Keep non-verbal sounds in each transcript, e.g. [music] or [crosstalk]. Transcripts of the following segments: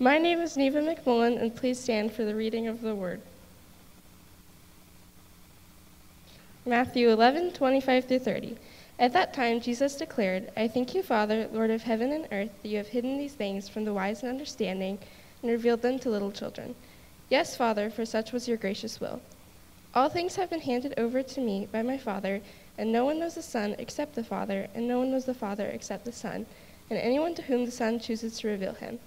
My name is Neva McMullen, and please stand for the reading of the word. Matthew 11, 25 through 30. At that time, Jesus declared, I thank you, Father, Lord of heaven and earth, that you have hidden these things from the wise and understanding and revealed them to little children. Yes, Father, for such was your gracious will. All things have been handed over to me by my Father, and no one knows the Son except the Father, and no one knows the Father except the Son, and anyone to whom the Son chooses to reveal him.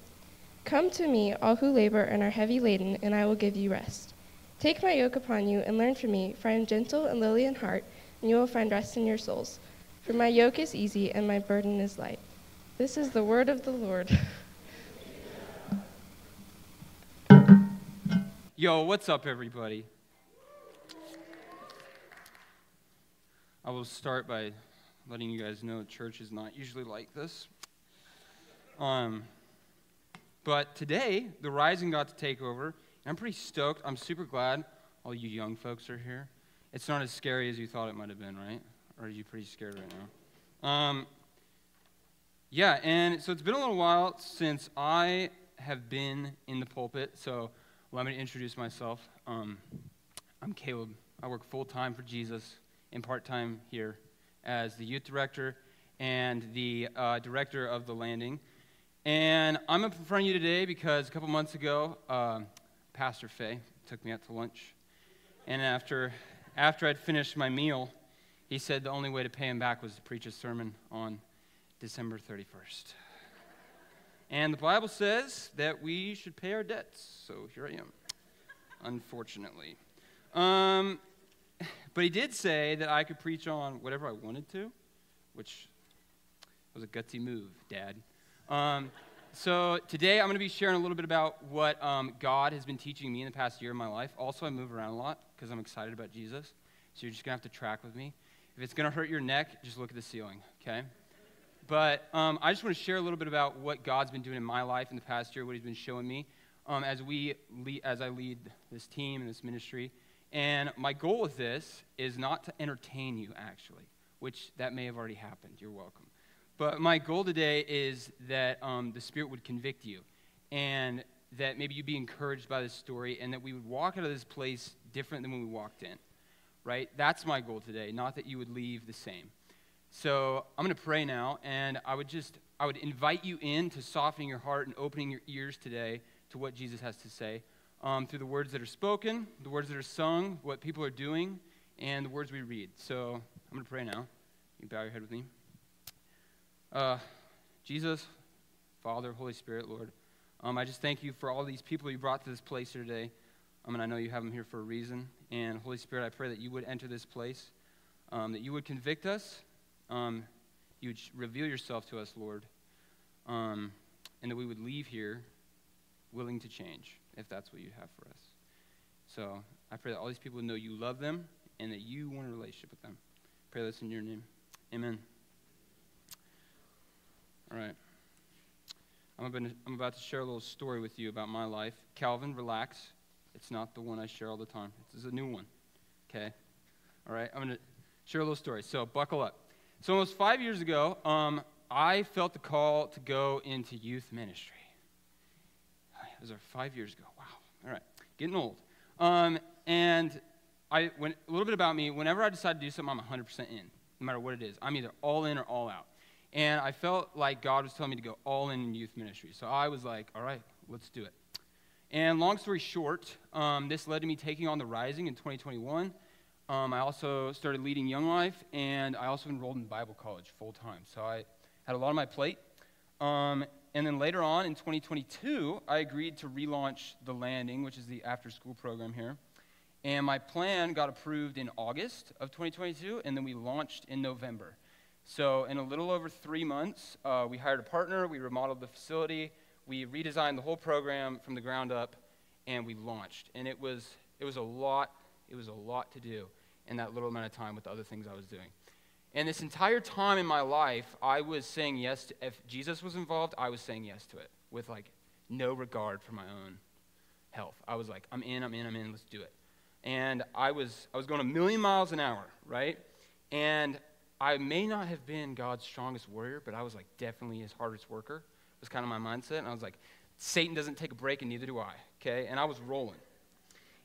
Come to me, all who labor and are heavy laden, and I will give you rest. Take my yoke upon you and learn from me, for I am gentle and lowly in heart, and you will find rest in your souls. For my yoke is easy and my burden is light. This is the word of the Lord. [laughs] Yo, what's up, everybody? I will start by letting you guys know church is not usually like this. Um, but today, the Rising got to take over, I'm pretty stoked. I'm super glad all you young folks are here. It's not as scary as you thought it might have been, right? Or are you pretty scared right now? Um, yeah, and so it's been a little while since I have been in the pulpit, so let me introduce myself. Um, I'm Caleb. I work full time for Jesus and part time here as the youth director and the uh, director of the landing. And I'm in front of you today because a couple months ago, uh, Pastor Phay took me out to lunch. And after, after I'd finished my meal, he said the only way to pay him back was to preach a sermon on December 31st. And the Bible says that we should pay our debts. So here I am, unfortunately. Um, but he did say that I could preach on whatever I wanted to, which was a gutsy move, Dad. Um, so today I'm going to be sharing a little bit about what um, God has been teaching me in the past year of my life. Also, I move around a lot because I'm excited about Jesus. So you're just going to have to track with me. If it's going to hurt your neck, just look at the ceiling, okay? But um, I just want to share a little bit about what God's been doing in my life in the past year, what He's been showing me um, as we lead, as I lead this team and this ministry. And my goal with this is not to entertain you, actually, which that may have already happened. You're welcome. But my goal today is that um, the Spirit would convict you, and that maybe you'd be encouraged by this story, and that we would walk out of this place different than when we walked in. Right? That's my goal today. Not that you would leave the same. So I'm going to pray now, and I would just I would invite you in to softening your heart and opening your ears today to what Jesus has to say um, through the words that are spoken, the words that are sung, what people are doing, and the words we read. So I'm going to pray now. You bow your head with me. Uh, Jesus, Father, Holy Spirit, Lord, um, I just thank you for all these people you brought to this place here today. Um, and I know you have them here for a reason. And Holy Spirit, I pray that you would enter this place, um, that you would convict us um, you would reveal yourself to us, Lord, um, and that we would leave here willing to change if that's what you have for us. So I pray that all these people know you love them and that you want a relationship with them. Pray this in your name. Amen. All right. I'm about, to, share a little story with you about my life. Calvin, relax. It's not the one I share all the time. This is a new one. Okay? All right? I'm going to share a little story. So buckle up. So, almost five years ago, um, I felt the call to go into youth ministry. [sighs] It was five years ago. Wow. All right. Getting old. Um, and I, when, a little bit about me whenever I decide to do something, I'm 100% in, no matter what it is. I'm either all in or all out. And I felt like God was telling me to go all in in youth ministry. So I was like, all right, let's do it. And long story short, um, this led to me taking on the Rising in 2021. Um, I also started leading Young Life, and I also enrolled in Bible college full time. So I had a lot on my plate. Um, and then later on in 2022, I agreed to relaunch The Landing, which is the after school program here. And my plan got approved in August of 2022, and then we launched in November. So, in a little over three months, uh, we hired a partner, we remodeled the facility, we redesigned the whole program from the ground up, and we launched. And it was, it was a lot, it was a lot to do in that little amount of time with the other things I was doing. And this entire time in my life, I was saying yes to, if Jesus was involved, I was saying yes to it with like no regard for my own health. I was like, I'm in, I'm in, I'm in, let's do it. And I was, I was going a million miles an hour, right? And I may not have been God's strongest warrior, but I was like definitely his hardest worker. It was kind of my mindset. And I was like, Satan doesn't take a break, and neither do I, okay? And I was rolling.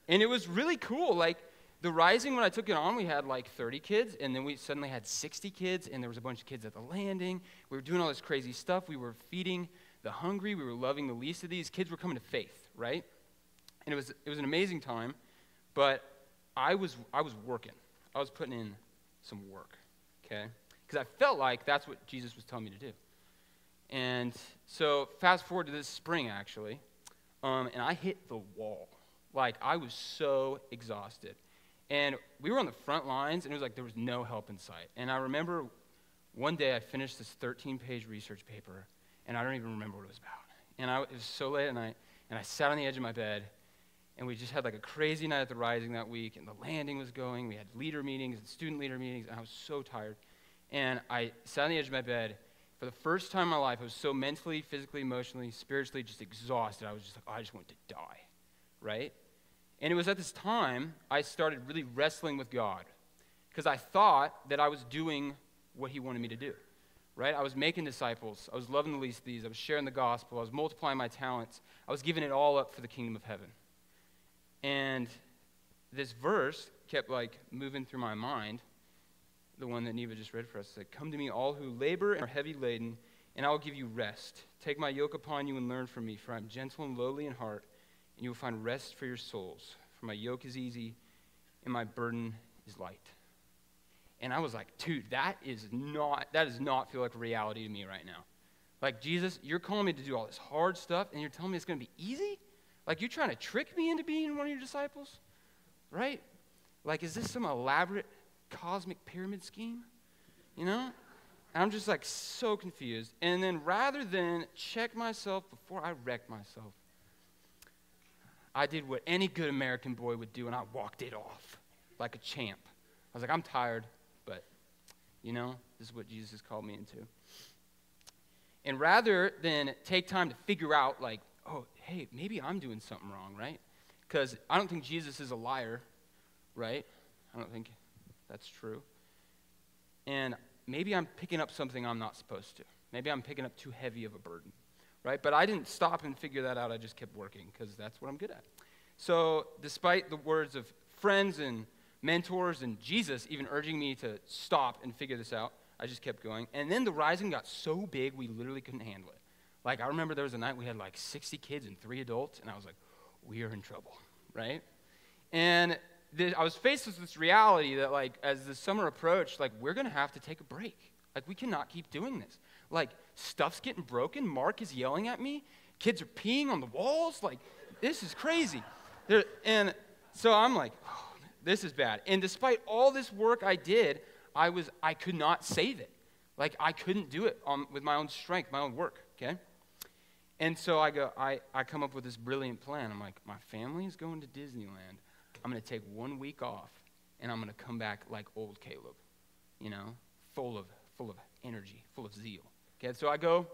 And it was really cool. Like, the Rising, when I took it on, we had like 30 kids, and then we suddenly had 60 kids, and there was a bunch of kids at the landing. We were doing all this crazy stuff. We were feeding the hungry. We were loving the least of these. Kids were coming to faith, right? And it was, it was an amazing time, but I was, I was working. I was putting in some work, okay? Because I felt like that's what Jesus was telling me to do. And so, fast forward to this spring, actually, um, and I hit the wall. Like, I was so exhausted. And we were on the front lines, and it was like there was no help in sight. And I remember one day I finished this 13 page research paper, and I don't even remember what it was about. And I, it was so late at night, and I sat on the edge of my bed, and we just had like a crazy night at the Rising that week, and the landing was going. We had leader meetings and student leader meetings, and I was so tired. And I sat on the edge of my bed. For the first time in my life, I was so mentally, physically, emotionally, spiritually just exhausted. I was just like, oh, I just want to die, right? And it was at this time I started really wrestling with God because I thought that I was doing what He wanted me to do, right? I was making disciples. I was loving the least of these. I was sharing the gospel. I was multiplying my talents. I was giving it all up for the kingdom of heaven. And this verse kept like moving through my mind, the one that Neva just read for us. Said, Come to me, all who labor and are heavy laden, and I will give you rest. Take my yoke upon you and learn from me, for I am gentle and lowly in heart, and you will find rest for your souls. For my yoke is easy, and my burden is light. And I was like, dude, that is not, that does not feel like reality to me right now. Like, Jesus, you're calling me to do all this hard stuff, and you're telling me it's going to be easy? Like, you're trying to trick me into being one of your disciples? Right? Like, is this some elaborate cosmic pyramid scheme? You know? I'm just like so confused. And then rather than check myself before I wreck myself, I did what any good American boy would do, and I walked it off like a champ. I was like, I'm tired, but you know, this is what Jesus called me into. And rather than take time to figure out, like, oh, hey, maybe I'm doing something wrong, right? Because I don't think Jesus is a liar, right? I don't think that's true. And maybe I'm picking up something I'm not supposed to. Maybe I'm picking up too heavy of a burden, right? But I didn't stop and figure that out. I just kept working because that's what I'm good at. So, despite the words of friends and mentors and Jesus even urging me to stop and figure this out, I just kept going. And then the rising got so big, we literally couldn't handle it. Like, I remember there was a night we had like 60 kids and three adults, and I was like, we are in trouble, right? And I was faced with this reality that, like, as the summer approached, like, we're going to have to take a break. Like, we cannot keep doing this. Like, stuff's getting broken. Mark is yelling at me. Kids are peeing on the walls. Like, this is crazy. There, and so I'm like, oh, this is bad. And despite all this work I did, I was I could not save it. Like, I couldn't do it on, with my own strength, my own work. Okay. And so I go, I, I come up with this brilliant plan. I'm like, my family is going to Disneyland. I'm going to take one week off, and I'm going to come back like old Caleb, you know, full of, full of energy, full of zeal. Okay, so I go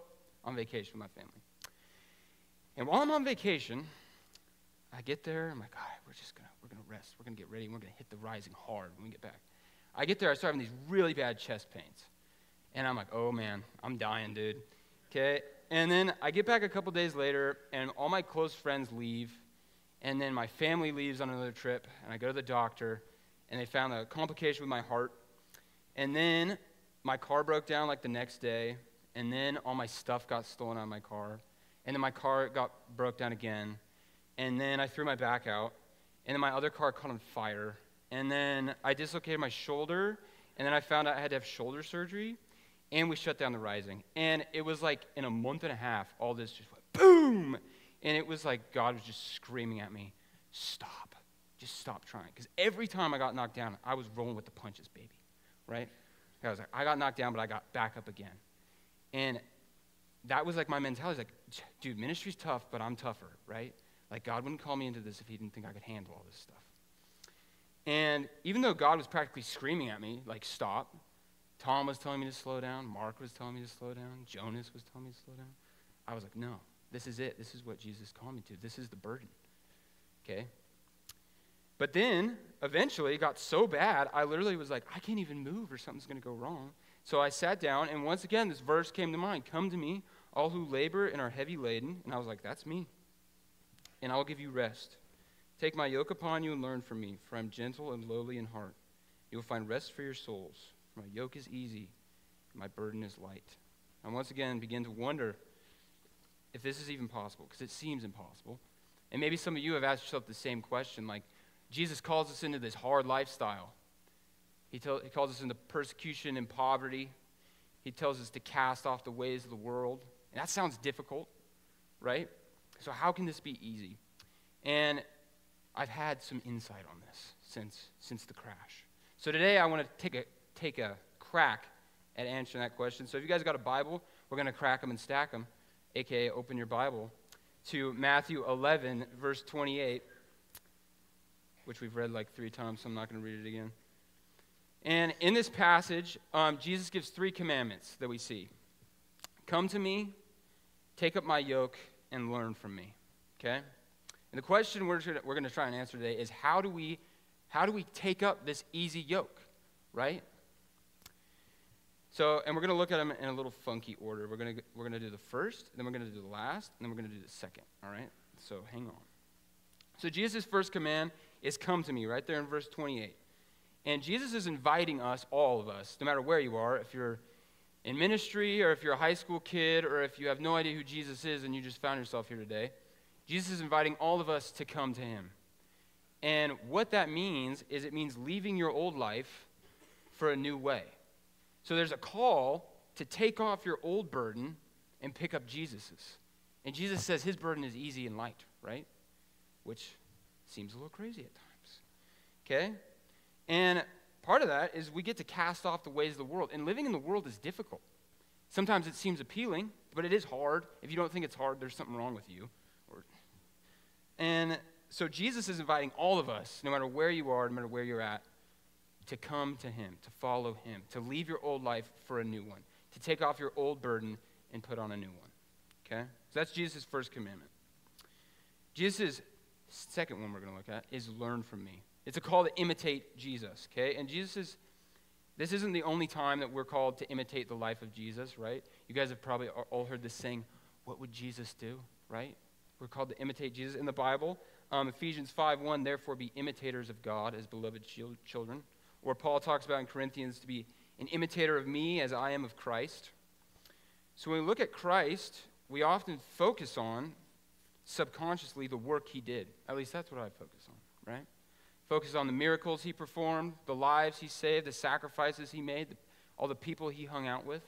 on vacation with my family. And while I'm on vacation, I get there, I'm like, all right, we're just going to, we're going to rest. We're going to get ready, we're going to hit the rising hard when we get back. I get there, I start having these really bad chest pains. And I'm like, oh man, I'm dying, dude. Okay, and then I get back a couple days later, and all my close friends leave, and then my family leaves on another trip, and I go to the doctor, and they found a complication with my heart. And then my car broke down like the next day, and then all my stuff got stolen out of my car, and then my car got broke down again, and then I threw my back out, and then my other car caught on fire, and then I dislocated my shoulder, and then I found out I had to have shoulder surgery and we shut down the rising. And it was like in a month and a half, all this just went boom. And it was like God was just screaming at me, stop. Just stop trying. Because every time I got knocked down, I was rolling with the punches, baby. Right? I was like, I got knocked down, but I got back up again. And that was like my mentality. Like, dude, ministry's tough, but I'm tougher, right? Like, God wouldn't call me into this if He didn't think I could handle all this stuff. And even though God was practically screaming at me, like, stop, Tom was telling me to slow down. Mark was telling me to slow down. Jonas was telling me to slow down. I was like, no, this is it. This is what Jesus called me to. This is the burden. Okay? But then, eventually, it got so bad, I literally was like, I can't even move or something's going to go wrong. So I sat down, and once again, this verse came to mind Come to me, all who labor and are heavy laden. And I was like, That's me. And I will give you rest. Take my yoke upon you and learn from me, for I am gentle and lowly in heart. You will find rest for your souls. My yoke is easy, my burden is light. And once again, begin to wonder if this is even possible, because it seems impossible. And maybe some of you have asked yourself the same question like, Jesus calls us into this hard lifestyle. He, tell, he calls us into persecution and poverty. He tells us to cast off the ways of the world. And that sounds difficult, right? So, how can this be easy? And I've had some insight on this since, since the crash. So, today I want to take a, take a crack at answering that question. So, if you guys got a Bible, we're going to crack them and stack them, aka open your Bible to Matthew 11, verse 28, which we've read like three times, so I'm not going to read it again. And in this passage, um, Jesus gives three commandments that we see Come to me, take up my yoke, and learn from me. Okay? And the question we're, we're going to try and answer today is how do we how do we take up this easy yoke, right? So, and we're going to look at them in a little funky order. We're going to we're going to do the first, then we're going to do the last, and then we're going to do the second, all right? So, hang on. So, Jesus' first command is come to me, right there in verse 28. And Jesus is inviting us, all of us, no matter where you are, if you're in ministry or if you're a high school kid or if you have no idea who Jesus is and you just found yourself here today, Jesus is inviting all of us to come to him. And what that means is it means leaving your old life for a new way. So there's a call to take off your old burden and pick up Jesus's. And Jesus says his burden is easy and light, right? Which seems a little crazy at times. Okay? And part of that is we get to cast off the ways of the world. And living in the world is difficult. Sometimes it seems appealing, but it is hard. If you don't think it's hard, there's something wrong with you. And so Jesus is inviting all of us, no matter where you are, no matter where you're at, to come to him, to follow him, to leave your old life for a new one, to take off your old burden and put on a new one. Okay? So that's Jesus' first commandment. Jesus' second one we're going to look at is learn from me. It's a call to imitate Jesus, okay? And Jesus is, this isn't the only time that we're called to imitate the life of Jesus, right? You guys have probably all heard this saying, what would Jesus do, right? We're called to imitate Jesus. In the Bible, um, Ephesians 5 1, therefore be imitators of God as beloved children. Or Paul talks about in Corinthians to be an imitator of me as I am of Christ. So when we look at Christ, we often focus on subconsciously the work he did. At least that's what I focus on, right? Focus on the miracles he performed, the lives he saved, the sacrifices he made, all the people he hung out with,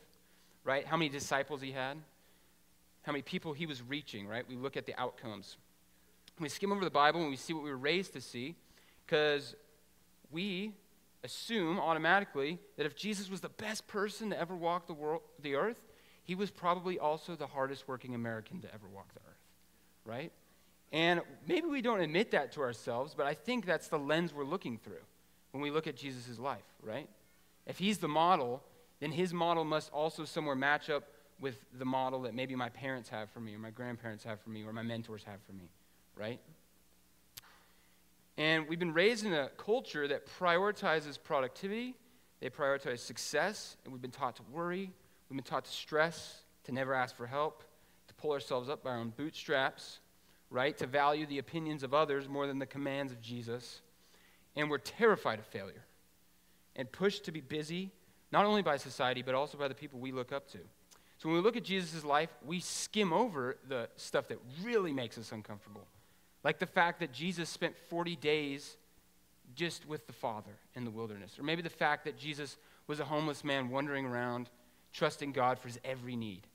right? How many disciples he had, how many people he was reaching, right? We look at the outcomes. We skim over the Bible and we see what we were raised to see because we assume automatically that if Jesus was the best person to ever walk the, world, the earth, he was probably also the hardest working American to ever walk the earth, right? And maybe we don't admit that to ourselves, but I think that's the lens we're looking through when we look at Jesus' life, right? If he's the model, then his model must also somewhere match up with the model that maybe my parents have for me, or my grandparents have for me, or my mentors have for me, right? And we've been raised in a culture that prioritizes productivity, they prioritize success, and we've been taught to worry, we've been taught to stress, to never ask for help, to pull ourselves up by our own bootstraps right? To value the opinions of others more than the commands of Jesus. And we're terrified of failure and pushed to be busy, not only by society, but also by the people we look up to. So when we look at Jesus' life, we skim over the stuff that really makes us uncomfortable. Like the fact that Jesus spent 40 days just with the Father in the wilderness. Or maybe the fact that Jesus was a homeless man wandering around, trusting God for his every need,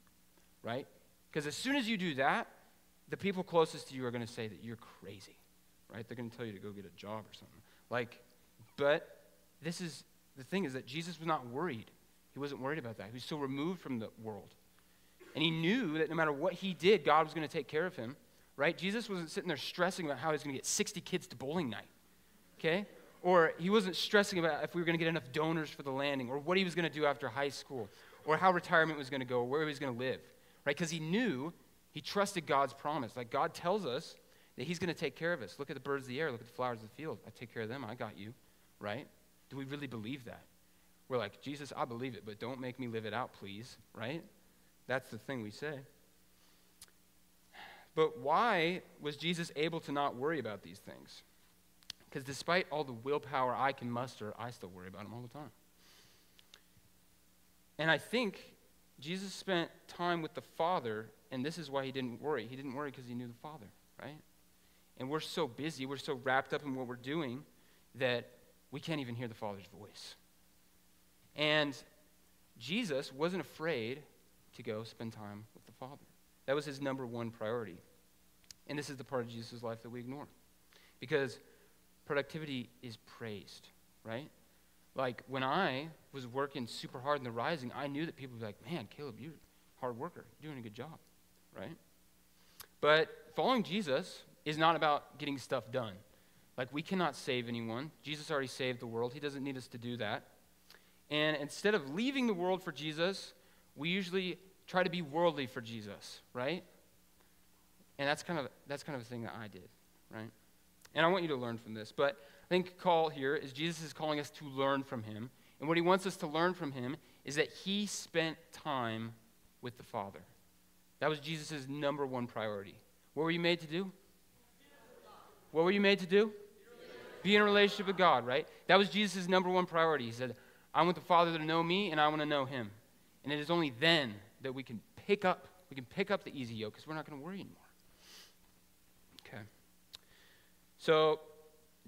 right? Because as soon as you do that, the people closest to you are going to say that you're crazy, right? They're going to tell you to go get a job or something. Like, but this is the thing is that Jesus was not worried. He wasn't worried about that. He was so removed from the world. And he knew that no matter what he did, God was going to take care of him, right? Jesus wasn't sitting there stressing about how he was going to get 60 kids to bowling night, okay? Or he wasn't stressing about if we were going to get enough donors for the landing, or what he was going to do after high school, or how retirement was going to go, or where he was going to live, right? Because he knew he trusted God's promise. Like God tells us that He's going to take care of us. Look at the birds of the air, look at the flowers of the field. I take care of them. I got you, right? Do we really believe that? We're like, Jesus, I believe it, but don't make me live it out, please, right? That's the thing we say. But why was Jesus able to not worry about these things? Because despite all the willpower I can muster, I still worry about them all the time. And I think Jesus spent time with the Father, and this is why he didn't worry. He didn't worry because he knew the Father, right? And we're so busy, we're so wrapped up in what we're doing that we can't even hear the Father's voice. And Jesus wasn't afraid to go spend time with the Father. That was his number one priority. And this is the part of Jesus' life that we ignore. Because productivity is praised, right? Like when I was working super hard in the rising, I knew that people would be like, man, Caleb, you're a hard worker. You're doing a good job, right? But following Jesus is not about getting stuff done. Like we cannot save anyone. Jesus already saved the world. He doesn't need us to do that. And instead of leaving the world for Jesus, we usually try to be worldly for Jesus, right? And that's kind of that's kind of a thing that I did, right? And I want you to learn from this. But I think call here is Jesus is calling us to learn from him. And what he wants us to learn from him is that he spent time with the Father. That was Jesus' number one priority. What were you made to do? What were you made to do? Be in a relationship with God, right? That was Jesus' number one priority. He said, I want the Father to know me, and I want to know him. And it is only then that we can pick up, we can pick up the easy yoke because we're not going to worry anymore. Okay. So,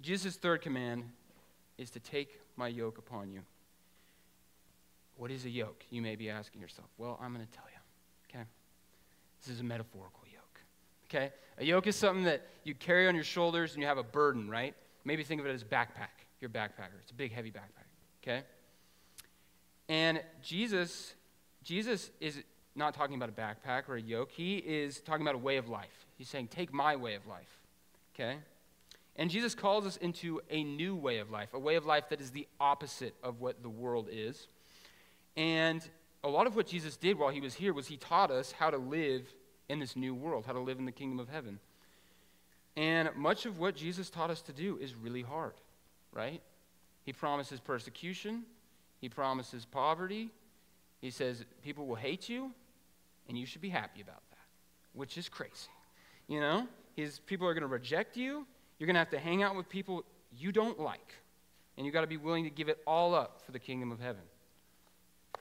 Jesus' third command is to take my yoke upon you. What is a yoke? You may be asking yourself. Well, I'm going to tell you. Okay? This is a metaphorical yoke. Okay? A yoke is something that you carry on your shoulders and you have a burden, right? Maybe think of it as a backpack. You're a backpacker. It's a big, heavy backpack. Okay? And Jesus, Jesus is not talking about a backpack or a yoke. He is talking about a way of life. He's saying, Take my way of life. Okay? And Jesus calls us into a new way of life, a way of life that is the opposite of what the world is. And a lot of what Jesus did while he was here was he taught us how to live in this new world, how to live in the kingdom of heaven. And much of what Jesus taught us to do is really hard, right? He promises persecution, he promises poverty. He says people will hate you, and you should be happy about that, which is crazy. You know, his people are going to reject you. You're going to have to hang out with people you don't like, and you got to be willing to give it all up for the kingdom of heaven.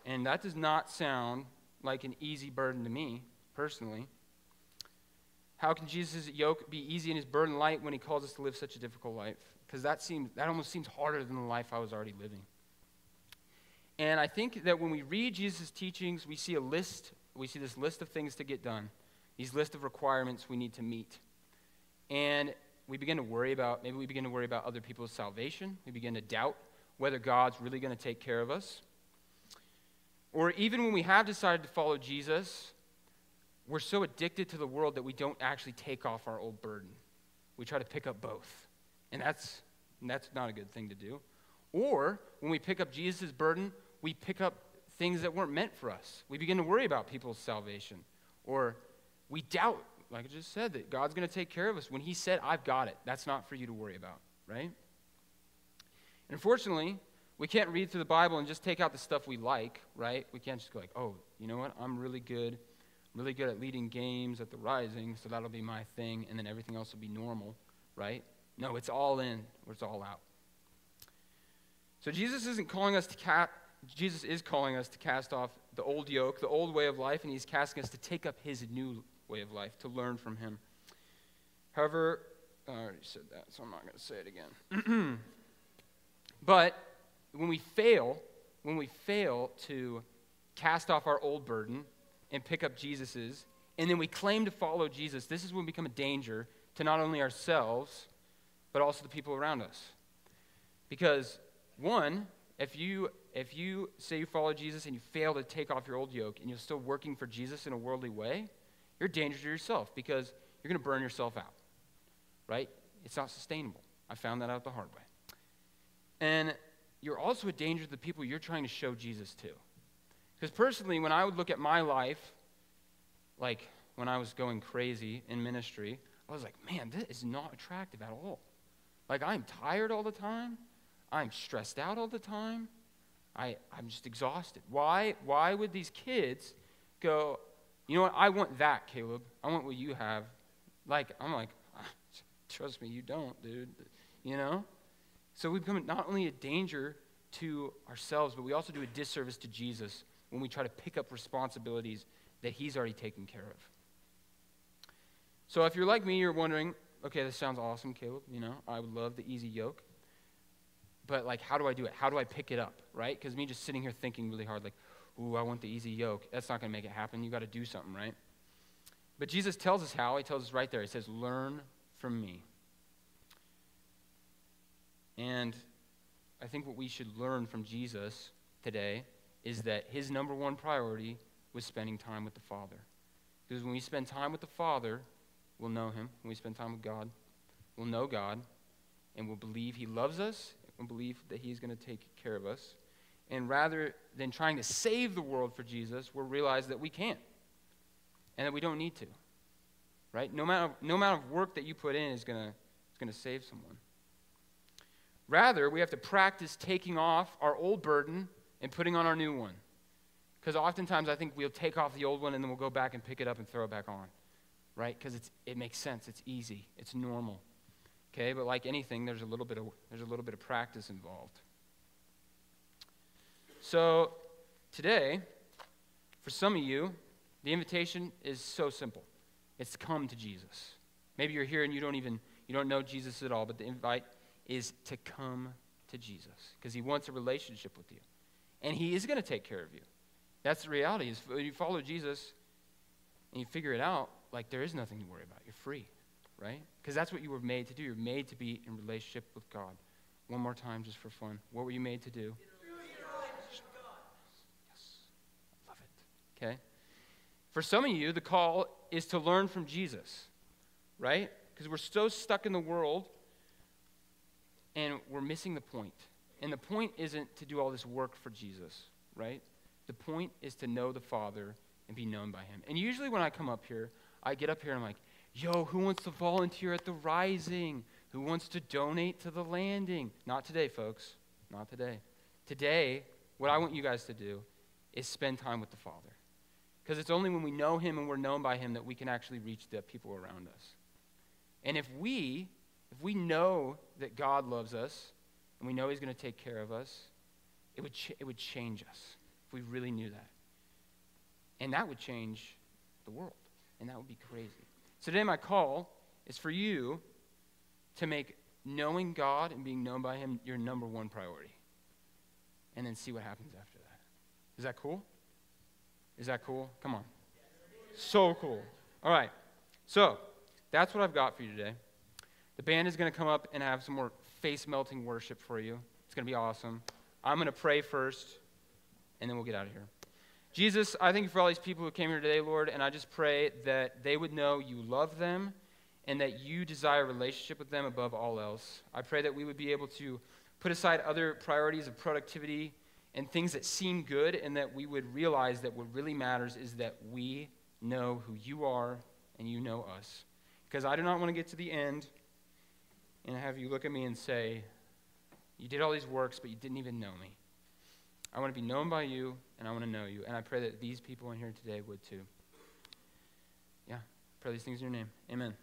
And that does not sound like an easy burden to me, personally. How can Jesus' yoke be easy and his burden light when he calls us to live such a difficult life? Because that seems that almost seems harder than the life I was already living. And I think that when we read Jesus' teachings, we see a list, we see this list of things to get done, these list of requirements we need to meet. And we begin to worry about, maybe we begin to worry about other people's salvation. We begin to doubt whether God's really going to take care of us. Or even when we have decided to follow Jesus, we're so addicted to the world that we don't actually take off our old burden. We try to pick up both. And that's, and that's not a good thing to do. Or when we pick up Jesus' burden, we pick up things that weren't meant for us. We begin to worry about people's salvation. Or we doubt, like I just said, that God's going to take care of us when He said, I've got it. That's not for you to worry about, right? And unfortunately, we can't read through the Bible and just take out the stuff we like, right? We can't just go like, oh, you know what? I'm really good. I'm really good at leading games at the Rising, so that'll be my thing, and then everything else will be normal, right? No, it's all in or it's all out. So Jesus isn't calling us to cast, Jesus is calling us to cast off the old yoke, the old way of life, and he's casting us to take up his new way of life, to learn from him. However, I already said that, so I'm not going to say it again. [clears throat] but when we fail, when we fail to cast off our old burden and pick up Jesus's, and then we claim to follow Jesus, this is when we become a danger to not only ourselves, but also the people around us. Because, one, if you, if you say you follow Jesus and you fail to take off your old yoke and you're still working for Jesus in a worldly way, you're a danger to yourself because you're going to burn yourself out, right? It's not sustainable. I found that out the hard way. And you're also a danger to the people you're trying to show Jesus to. Because personally, when I would look at my life, like when I was going crazy in ministry, I was like, man, this is not attractive at all. Like, I'm tired all the time. I'm stressed out all the time. I, I'm just exhausted. Why, why would these kids go, you know what, I want that, Caleb. I want what you have, Like, I'm like, [sighs] trust me, you don't, dude. You know? So we become not only a danger to ourselves, but we also do a disservice to Jesus when we try to pick up responsibilities that he's already taken care of. So if you're like me, you're wondering, okay, this sounds awesome, Caleb. You know, I would love the easy yoke. But, like, how do I do it? How do I pick it up, right? Because me just sitting here thinking really hard, like, ooh, I want the easy yoke. That's not going to make it happen. you got to do something, right? But Jesus tells us how. He tells us right there. He says, learn from me. And I think what we should learn from Jesus today is that his number one priority was spending time with the Father. Because when we spend time with the Father, we'll know him. When we spend time with God, we'll know God, and we'll believe he loves us, and believe that he's going to take care of us. And rather than trying to save the world for Jesus, we'll realize that we can't and that we don't need to. Right? No amount of, no amount of work that you put in is going to is going to save someone. Rather, we have to practice taking off our old burden and putting on our new one. Because oftentimes I think we'll take off the old one and then we'll go back and pick it up and throw it back on. Right? Because it's it makes sense. It's easy. It's normal. Okay? But like anything, there's a little bit of, there's a little bit of practice involved. So today, for some of you, the invitation is so simple. It's come to Jesus. Maybe you're here and you don't even you don't know Jesus at all, but the invite is to come to Jesus because he wants a relationship with you. And he is going to take care of you. That's the reality. Is when you follow Jesus and you figure it out, like there is nothing to worry about. You're free, right? Because that's what you were made to do. You're made to be in relationship with God. One more time just for fun. What were you made to do? Yes. Love it. Okay? For some of you, the call is to learn from Jesus, right? Because we're so stuck in the world and we're missing the point. And the point isn't to do all this work for Jesus, right? The point is to know the Father and be known by Him. And usually when I come up here, I get up here and I'm like, yo, who wants to volunteer at the rising? Who wants to donate to the landing? Not today, folks. Not today. Today, what I want you guys to do is spend time with the Father. Because it's only when we know Him and we're known by Him that we can actually reach the people around us. And if we, if we know that God loves us and we know He's going to take care of us, it would, ch- it would change us if we really knew that. And that would change the world. And that would be crazy. Today, my call is for you to make knowing God and being known by Him your number one priority. And then see what happens after that. Is that cool? Is that cool? Come on. So cool. All right. So, that's what I've got for you today. The band is going to come up and have some more face melting worship for you. It's going to be awesome. I'm going to pray first, and then we'll get out of here. Jesus, I thank you for all these people who came here today, Lord, and I just pray that they would know you love them and that you desire a relationship with them above all else. I pray that we would be able to put aside other priorities of productivity and things that seem good, and that we would realize that what really matters is that we know who you are and you know us. Because I do not want to get to the end and have you look at me and say, You did all these works, but you didn't even know me. I want to be known by you, and I want to know you. And I pray that these people in here today would too. Yeah, pray these things in your name. Amen.